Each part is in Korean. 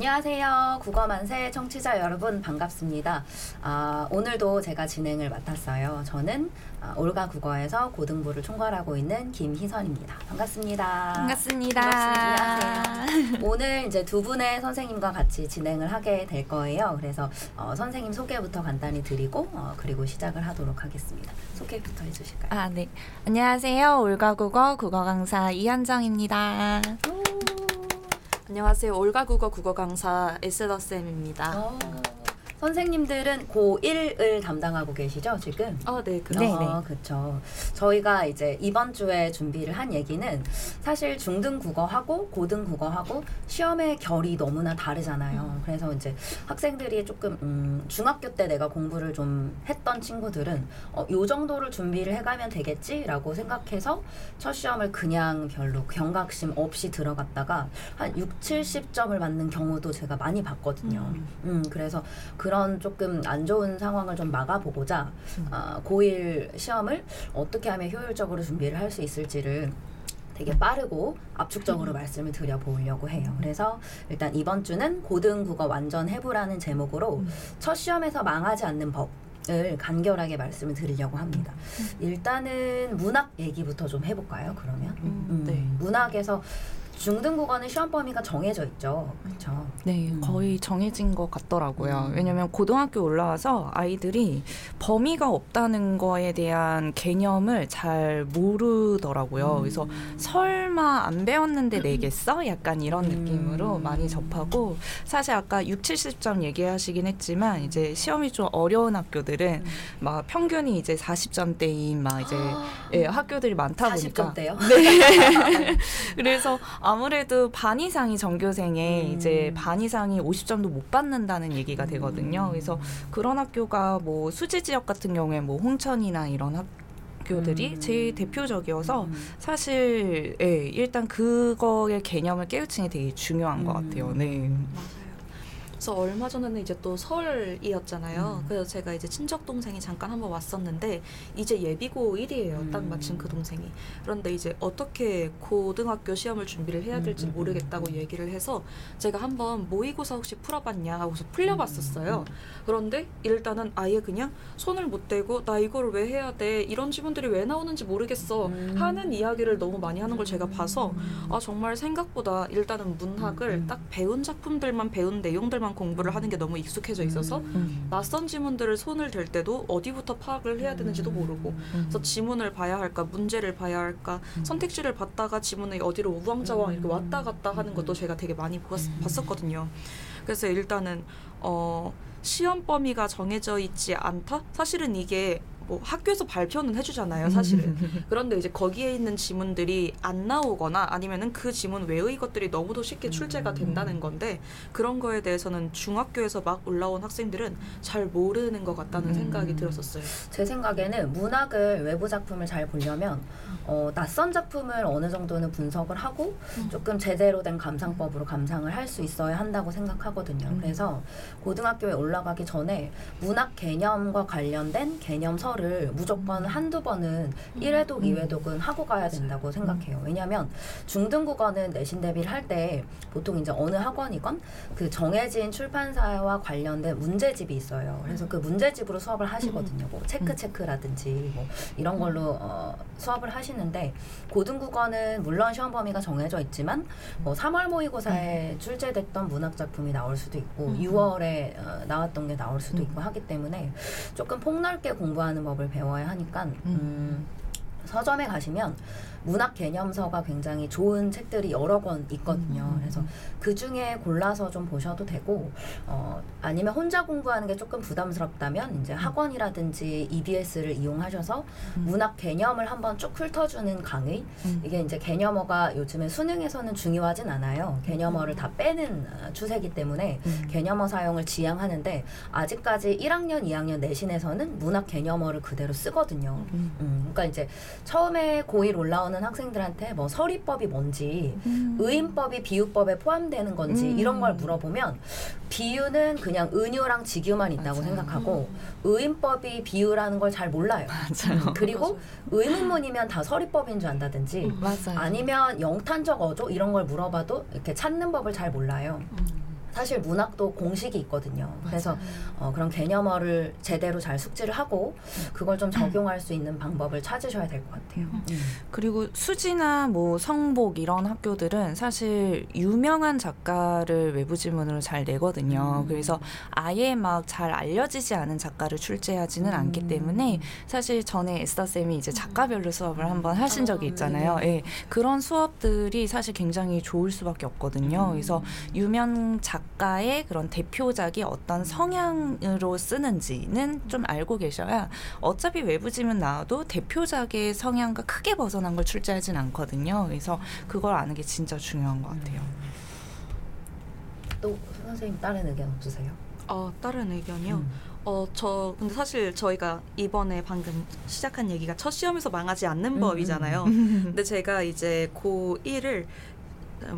안녕하세요. 국어만세 청취자 여러분 반갑습니다. 아, 오늘도 제가 진행을 맡았어요. 저는 아, 올가 국어에서 고등부를 총괄하고 있는 김희선입니다. 반갑습니다. 반갑습니다. 반갑습니다. 오늘 이제 두 분의 선생님과 같이 진행을 하게 될 거예요. 그래서 어, 선생님 소개부터 간단히 드리고 어, 그리고 시작을 하도록 하겠습니다. 소개부터 해주실까요? 아, 네. 안녕하세요. 올가 국어 국어 강사 이한정입니다. 안녕하세요. 올가국어 국어 강사 에스더 쌤입니다. 어, 선생님들은 고1을 담당하고 계시죠, 지금? 어, 네, 그 네, 어, 그렇죠. 저희가 이제 이번 주에 준비를 한 얘기는 사실 중등 국어하고 고등 국어하고 시험의 결이 너무나 다르잖아요. 그래서 이제 학생들이 조금 음, 중학교 때 내가 공부를 좀 했던 친구들은 어, 요 정도를 준비를 해가면 되겠지라고 생각해서 첫 시험을 그냥 별로 경각심 없이 들어갔다가 한 6, 70점을 맞는 경우도 제가 많이 봤거든요. 음, 그래서 그런 조금 안 좋은 상황을 좀 막아보고자 아, 고1 시험을 어떻게 하면 효율적으로 준비를 할 수 있을지를 되게 빠르고 압축적으로 말씀을 드려보려고 해요. 그래서 일단 이번 주는 고등국어 완전 해부라는 제목으로 첫 시험에서 망하지 않는 법. 을 간결하게 말씀을 드리려고 합니다. 일단은 문학 얘기부터 좀 해볼까요? 그러면 음, 음, 네. 문학에서 중등 국어는 시험 범위가 정해져 있죠. 그렇죠. 네, 음. 거의 정해진 것 같더라고요. 음. 왜냐면 고등학교 올라와서 아이들이 범위가 없다는 거에 대한 개념을 잘 모르더라고요. 음. 그래서 설마 안 배웠는데 내겠어? 약간 이런 음. 느낌으로 많이 접하고 사실 아까 6, 70점 얘기하시긴 했지만 이제 시험이 좀 어려운 학교들은 막 평균이 이제 40점대인 막 이제 예, 학교들이 많다 보니까 40점대요. 네. 그래서 아 무래도 반 이상이 전교생에 음. 이제 반 이상이 50점도 못 받는다는 얘기가 되거든요. 음. 그래서 그런 학교가 뭐 수지 지역 같은 경우에 뭐 홍천이나 이런 학교들이 음. 제일 대표적이어서 음. 사실 예, 일단 그거의 개념을 깨우치는 게 되게 중요한 것 음. 같아요. 네. 맞아요. 그래서 얼마 전에는 이제 또 설이었잖아요. 음. 그래서 제가 이제 친척 동생이 잠깐 한번 왔었는데 이제 예비고 1이에요. 딱 음. 마침 그 동생이. 그런데 이제 어떻게 고등학교 시험을 준비를 해야 될지 음, 음, 모르겠다고 음. 얘기를 해서 제가 한번 모의고사 혹시 풀어봤냐 하고서 풀려봤었어요. 음. 그런데 일단은 아예 그냥 손을 못 대고 나 이거를 왜 해야 돼 이런 질문들이 왜 나오는지 모르겠어 음. 하는 이야기를 너무 많이 하는 걸 제가 봐서 아 정말 생각보다 일단은 문학을 음, 음. 딱 배운 작품들만 배운 내용들만 공부를 하는 게 너무 익숙해져 있어서 음. 낯선 지문들을 손을 댈 때도 어디부터 파악을 해야 되는지도 모르고 그래서 지문을 봐야 할까 문제를 봐야 할까 음. 선택지를 봤다가 지문을 어디로 우왕좌왕 이렇게 왔다 갔다 하는 것도 제가 되게 많이 봤, 음. 봤었거든요. 그래서 일단은 어 시험 범위가 정해져 있지 않다? 사실은 이게 뭐 학교에서 발표는 해주잖아요, 사실은. 그런데 이제 거기에 있는 지문들이 안 나오거나 아니면은 그 지문 외의 것들이 너무도 쉽게 출제가 된다는 건데 그런 거에 대해서는 중학교에서 막 올라온 학생들은 잘 모르는 것 같다는 음. 생각이 들었었어요. 제 생각에는 문학을 외부 작품을 잘 보려면 어, 낯선 작품을 어느 정도는 분석을 하고 음. 조금 제대로 된 감상법으로 감상을 할 수 있어야 한다고 생각하거든요. 음. 그래서 고등학교에 올라가기 전에 문학 개념과 관련된 개념서를 무조건 한두 번은 일회독 음. 이회독은 하고 가야 된다고 생각해요. 왜냐하면 중등 국어는 내신 대비를 할 때 보통 이제 어느 학원이건 그 정해진 출판사와 관련된 문제집이 있어요. 그래서 그 문제집으로 수업을 하시거든요. 뭐 체크 음. 체크라든지 뭐 이런 걸로 어, 수업을 하시는데 고등국어는 물론 시험 범위가 정해져 있지만 뭐 3월 모의고사에 출제됐던 문학 작품이 나올 수도 있고 음. 6월에 어, 나왔던 게 나올 수도 음. 있고 하기 때문에 조금 폭넓게 공부하는 법을 배워야 하니까. 음, 서점에 가시면 문학 개념서가 굉장히 좋은 책들이 여러 권 있거든요. 음. 그래서 그 중에 골라서 좀 보셔도 되고, 어, 아니면 혼자 공부하는 게 조금 부담스럽다면 이제 학원이라든지 EBS를 이용하셔서 음. 문학 개념을 한번 쭉 훑어주는 강의. 음. 이게 이제 개념어가 요즘에 수능에서는 중요하진 않아요. 개념어를 다 빼는 어, 추세이기 때문에 음. 개념어 사용을 지향하는데 아직까지 1학년, 2학년 내신에서는 문학 개념어를 그대로 쓰거든요. 음. 음, 그러니까 이제 처음에 고1 올라오는 학생들한테 뭐 서리법이 뭔지, 음. 의인법이 비유법에 포함되는 건지 음. 이런 걸 물어보면 비유는 그냥 은유랑 직유만 있다고 맞아요. 생각하고 의인법이 비유라는 걸 잘 몰라요. 맞아요. 그리고 의문문이면 다 서리법인 줄 안다든지 음. 맞아요. 아니면 영탄적 어조 이런 걸 물어봐도 이렇게 찾는 법을 잘 몰라요. 음. 사실 문학도 공식이 있거든요. 그래서 어, 그런 개념어를 제대로 잘 숙지를 하고 그걸 좀 적용할 수 있는 방법을 찾으셔야 될 것 같아요. 음. 그리고 수지나 뭐 성복 이런 학교들은 사실 유명한 작가를 외부 지문으로 잘 내거든요. 음. 그래서 아예 막 잘 알려지지 않은 작가를 출제하지는 음. 않기 때문에 사실 전에 에스더 쌤이 이제 작가별로 수업을 한번 하신 적이 아, 있잖아요. 예. 그런 수업들이 사실 굉장히 좋을 수밖에 없거든요. 음. 그래서 유명 작 가의 그런 대표작이 어떤 성향으로 쓰는지는 좀 알고 계셔야 어차피 외부 지문 나와도 대표작의 성향과 크게 벗어난 걸 출제하진 않거든요. 그래서 그걸 아는 게 진짜 중요한 것 같아요. 또 선생님 다른 의견 없으세요? 어, 다른 의견이요. 음. 어, 저 근데 사실 저희가 이번에 방금 시작한 얘기가 첫 시험에서 망하지 않는 음, 법이잖아요. 음. 근데 제가 이제 고1을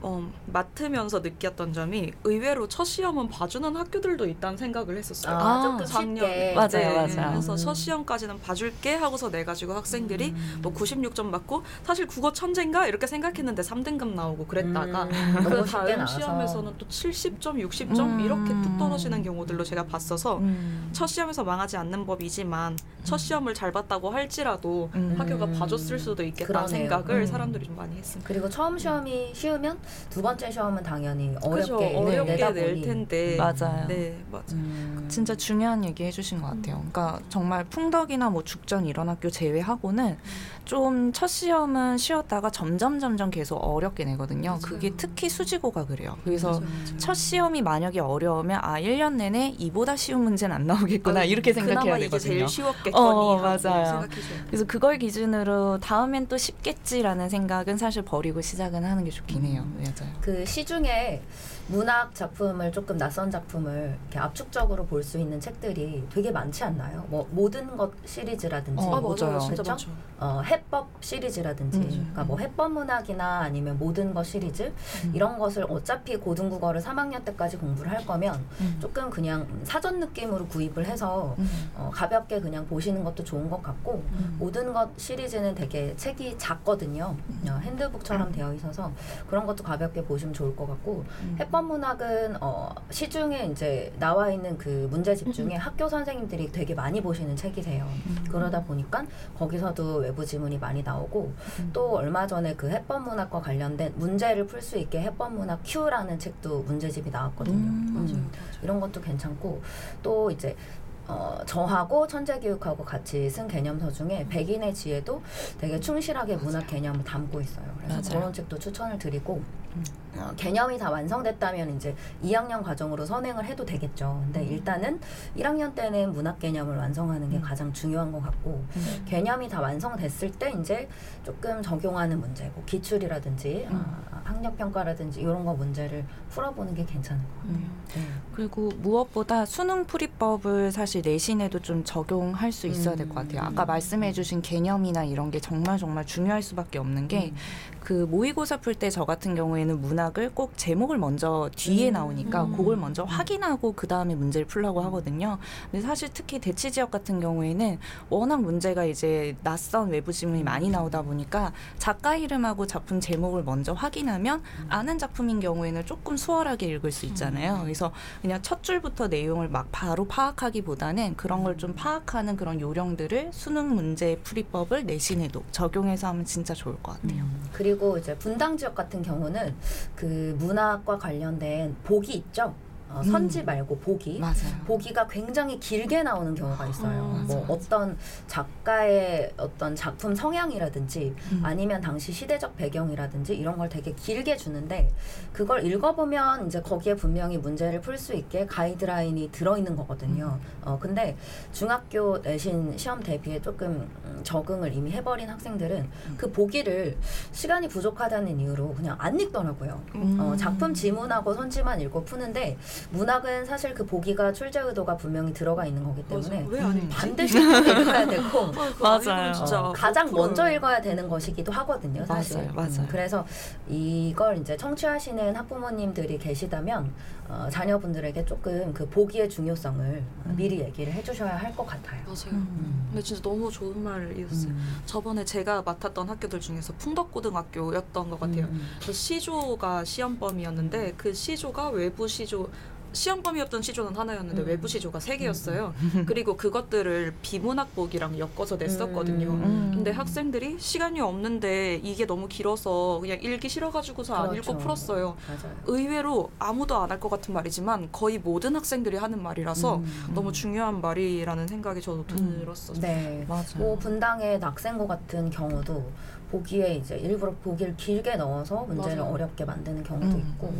어, 맡으면서 느꼈던 점이 의외로 첫 시험은 봐주는 학교들도 있다는 생각을 했었어요. 아, 아, 조금 작년에. 쉽게 맞아요, 네, 맞아요. 그래서 음. 첫 시험까지는 봐줄게 하고서 내 가지고 학생들이 음. 뭐 96점 받고 사실 국어 천재인가 이렇게 생각했는데 3등급 나오고 그랬다가 음, 그 다음. 시험에서는 또 70점, 60점 음. 이렇게 뚝 떨어지는 경우들로 제가 봤어서 음. 첫 시험에서 망하지 않는 법이지만 첫 시험을 잘 봤다고 할지라도 음. 학교가 봐줬을 수도 있겠다는 그러네요. 생각을 음. 사람들이 좀 많이 했습니다. 그리고 처음 시험이 쉬 우면 두 번째 시험은 당연히? 어렵게, 어렵게 내다 낼 보니. 텐데 맞아요. 네 맞아. 음. 진짜 중요한 얘기 해주신 것 같아요. 그러니까 정말 풍덕이나 뭐 죽전 이런 학교 제외하고는 좀 첫 시험은 쉬었다가 점점 점점 계속 어렵게 내거든요. 그게 특히 수지고가 그래요. 그래서 맞아요, 맞아요. 첫 시험이 만약에 어려우면 아 1년 내내 이보다 쉬운 문제는 안 나오겠구나 아, 이렇게 생각해야 그나마 되거든요. 이게 제일 쉬웠겠거니 어, 맞아요. 그래서 그걸 기준으로 다음엔 또 쉽겠지라는 생각은 사실 버리고 시작은 하는 게 좋긴 해요. 맞아요. 그 시중에 문학 작품을 조금 낯선 작품을 이렇게 압축적으로 볼 수 있는 책들이 되게 많지 않나요? 뭐 모든 것 시리즈라든지, 어, 아 맞아요. 진짜 그쵸? 많죠. 어, 해법 시리즈라든지, 음. 그러니까 뭐 해법 문학이나 아니면 모든 것 시리즈 음. 이런 것을 어차피 고등국어를 3학년 때까지 공부를 할 거면 음. 조금 그냥 사전 느낌으로 구입을 해서 음. 어, 가볍게 그냥 보시는 것도 좋은 것 같고 음. 모든 것 시리즈는 되게 책이 작거든요. 어, 핸드북처럼 되어 있어서 그런 것도 가볍게 보시면 좋을 것 같고 음. 해법 문학은 어, 시중에 이제 나와 있는 그 문제집 중에 학교 선생님들이 되게 많이 보시는 책이세요. 음. 그러다 보니까 거기서도 외부 지문이 많이 나오고 음. 또 얼마 전에 그 해법 문학과 관련된 문제를 풀 수 있게 해법 문학 Q라는 책도 문제집이 나왔거든요. 음. 음. 이런 것도 괜찮고 또 이제 어, 저하고 천재교육하고 같이 쓴 개념서 중에 백인의 지혜도 되게 충실하게 문학 개념을 담고 있어요. 그래서 맞아요. 그런 책도 추천을 드리고 음. 어, 개념이 다 완성됐다면 이제 2학년 과정으로 선행을 해도 되겠죠. 근데 일단은 1학년 때는 문학 개념을 완성하는 게 음. 가장 중요한 것 같고 음. 개념이 다 완성됐을 때 이제 조금 적용하는 문제, 뭐 기출이라든지 음. 아, 학력 평가라든지 이런 거 문제를 풀어보는 게 괜찮을 것 같아요. 음. 네. 그리고 무엇보다 수능 풀이법을 사실 내신에도 좀 적용할 수 있어야 될 것 같아요. 아까 음. 말씀해주신 개념이나 이런 게 정말 정말 중요할 수밖에 없는 게 음. 그 모의고사 풀 때 저 같은 경우에는 문학을 꼭 제목을 먼저 뒤에 음. 나오니까 음. 그걸 먼저 확인하고 그 다음에 문제를 풀라고 하거든요. 근데 사실 특히 대치 지역 같은 경우에는 워낙 문제가 이제 낯선 외부 지문이 많이 나오다 보니까 작가 이름하고 작품 제목을 먼저 확인하면 아는 작품인 경우에는 조금 수월하게 읽을 수 있잖아요. 그래서 그냥 첫 줄부터 내용을 막 바로 파악하기보다 는 그런 걸 좀 파악하는 그런 요령들을 수능 문제 풀이법을 내신에도 적용해서 하면 진짜 좋을 것 같아요. 음, 그리고 이제 분당 지역 같은 경우는 그 문학과 관련된 복이 있죠. 어, 음. 선지 말고 복이. 맞아요. 보기가 굉장히 길게 나오는 경우가 있어요. 아, 뭐 맞아, 맞아. 어떤 작가의 어떤 작품 성향이라든지 음. 아니면 당시 시대적 배경이라든지 이런 걸 되게 길게 주는데 그걸 읽어보면 이제 거기에 분명히 문제를 풀 수 있게 가이드라인이 들어있는 거거든요. 어 근데 중학교 내신 시험 대비에 조금 음, 적응을 이미 해버린 학생들은 그 보기를 시간이 부족하다는 이유로 그냥 안 읽더라고요. 음. 어, 작품 지문하고 선지만 읽고 푸는데 문학은 사실 그 보기가 출제 의도가 분명히 들어가 있는 거기 때문에 왜안 음. 반드시 읽어야 되고 아, 맞아요. 어, 가장. 먼저 읽어야 되는 것이기도 하거든요, 사실. 맞아요, 맞아요. 음, 그래서 이걸 이제 청취하시는 학부모님들이 계시다면 어, 자녀분들에게 조금 그 보기의 중요성을 음. 미리 얘기를 해주셔야 할 것 같아요. 맞아요. 음. 근데 진짜 너무 좋은 말이었어요. 음. 저번에 제가 맡았던 학교들 중에서 풍덕고등학교였던 것 같아요. 음. 그 시조가 시험범이었는데 그 시조가 외부 시조 시험범이었던 시조는 하나였는데 음. 외부 시조가 세 개였어요. 그리고 그것들을 비문학복이랑 엮어서 냈었거든요. 음. 근데 학생들이 시간이 없는데 이게 너무 길어서 그냥 읽기 싫어가지고서 안 읽고 그렇죠. 풀었어요. 맞아요. 의외로 아무도 안 할 것 같은 말이지만 거의 모든 학생들이 하는 말이라서 음. 너무 중요한 말이라는 생각이 저도 음. 들었었어요. 네. 맞아요. 뭐 분당의 낙생고 같은 경우도 보기에 이제 일부러 보기를 길게 넣어서 문제를 맞아요. 어렵게 만드는 경우도 음. 있고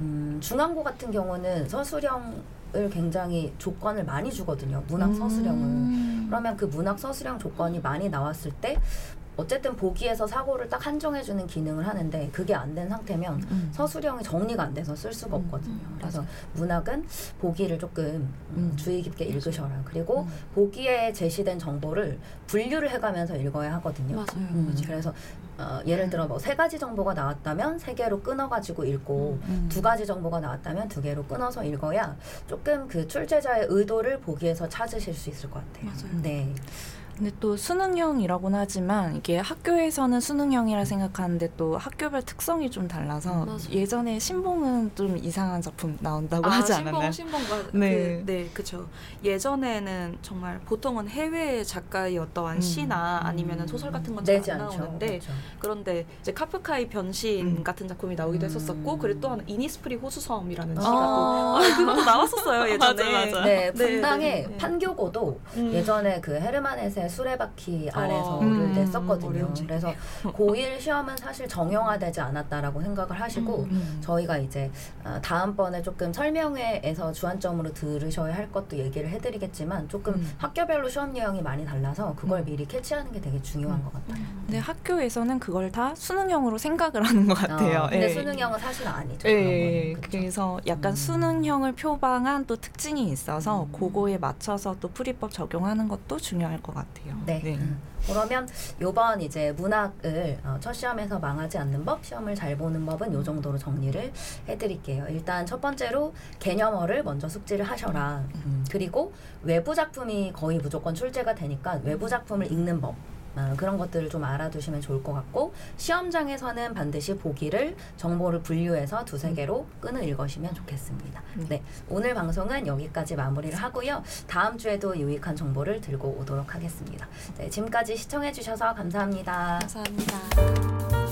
음, 중앙고 같은 경우는 서술형을 굉장히 조건을 많이 주거든요. 문학 서술형을. 음. 그러면 그 문학 서술형 조건이 많이 나왔을 때 어쨌든 보기에서 사고를 딱 한정해주는 기능을 하는데 그게 안 된 상태면 음. 서술형이 정리가 안 돼서 쓸 수가 음, 없거든요. 음, 그래서. 문학은 보기를 조금 음, 음. 주의 깊게 읽으셔라. 그리고 음. 보기에 제시된 정보를 분류를 해가면서 읽어야 하거든요. 맞아요. 음, 맞아요. 그래서 어, 예를 들어 뭐 세 가지 정보가 나왔다면 세 개로 끊어가지고 읽고 음. 두 가지 정보가 나왔다면 두 개로 끊어서 읽어야 조금 그 출제자의 의도를 보기에서 찾으실 수 있을 것 같아요. 맞아요. 네. 근데 또 수능형이라고는 하지만 이게 학교에서는 수능형이라 생각하는데 또 학교별 특성이 좀 달라서 맞아요. 예전에 신봉은 좀 이상한 작품 나온다고 아, 하지 신봉, 않았나요? 신봉과 네. 그, 네, 그쵸. 예전에는 정말 보통은 해외 작가의 어떠한 음. 시나 아니면은 소설 같은 건 잘 안. 나오는데 그렇죠. 그런데 이제 카프카의 변신 음. 같은 작품이 나오기도 음. 했었었고 그리고 또 하나 이니스프리 호수섬이라는 아. 시가 또 아, 그것도 나왔었어요 예전에. 맞아, 맞아. 네, 네, 분당의 네, 네. 판교고도 음. 예전에 그 헤르만 헤세 수레바퀴 아래서를 음, 냈었거든요. 그래서 고1 시험은 사실 정형화되지 않았다라고 생각을 하시고 음. 음. 저희가 이제 어, 다음번에 조금 설명회에서 주안점으로 들으셔야 할 것도 얘기를 해드리겠지만 조금 음. 학교별로 시험 유형이 많이 달라서 그걸 음. 미리 캐치하는 게 되게 중요한 음. 것 같아요. 근데 학교에서는 그걸 다 수능형으로 생각을 하는 것 같아요. 어, 근데 예. 수능형은 사실 아니죠. 예, 거는. 그쵸? 그래서 약간 음. 수능형을 표방한 또 특징이 있어서 음. 그거에 맞춰서 또 풀이법 적용하는 것도 중요할 것 같아요. 네. 음. 그러면 요번 이제 문학을 어, 첫 시험에서 망하지 않는 법, 시험을 잘 보는 법은 요 정도로 정리를 해드릴게요. 일단 첫 번째로 개념어를 먼저 숙지를 하셔라. 음, 그리고 외부 작품이 거의 무조건 출제가 되니까 외부 작품을 읽는 법. 아, 그런 것들을 좀 알아두시면 좋을 것 같고 시험장에서는 반드시 보기를 정보를 분류해서 두세 개로 끈을 읽으시면 좋겠습니다. 음. 네, 오늘 방송은 여기까지 마무리를 하고요. 다음 주에도 유익한 정보를 들고 오도록 하겠습니다. 네, 지금까지 시청해주셔서 감사합니다. 감사합니다.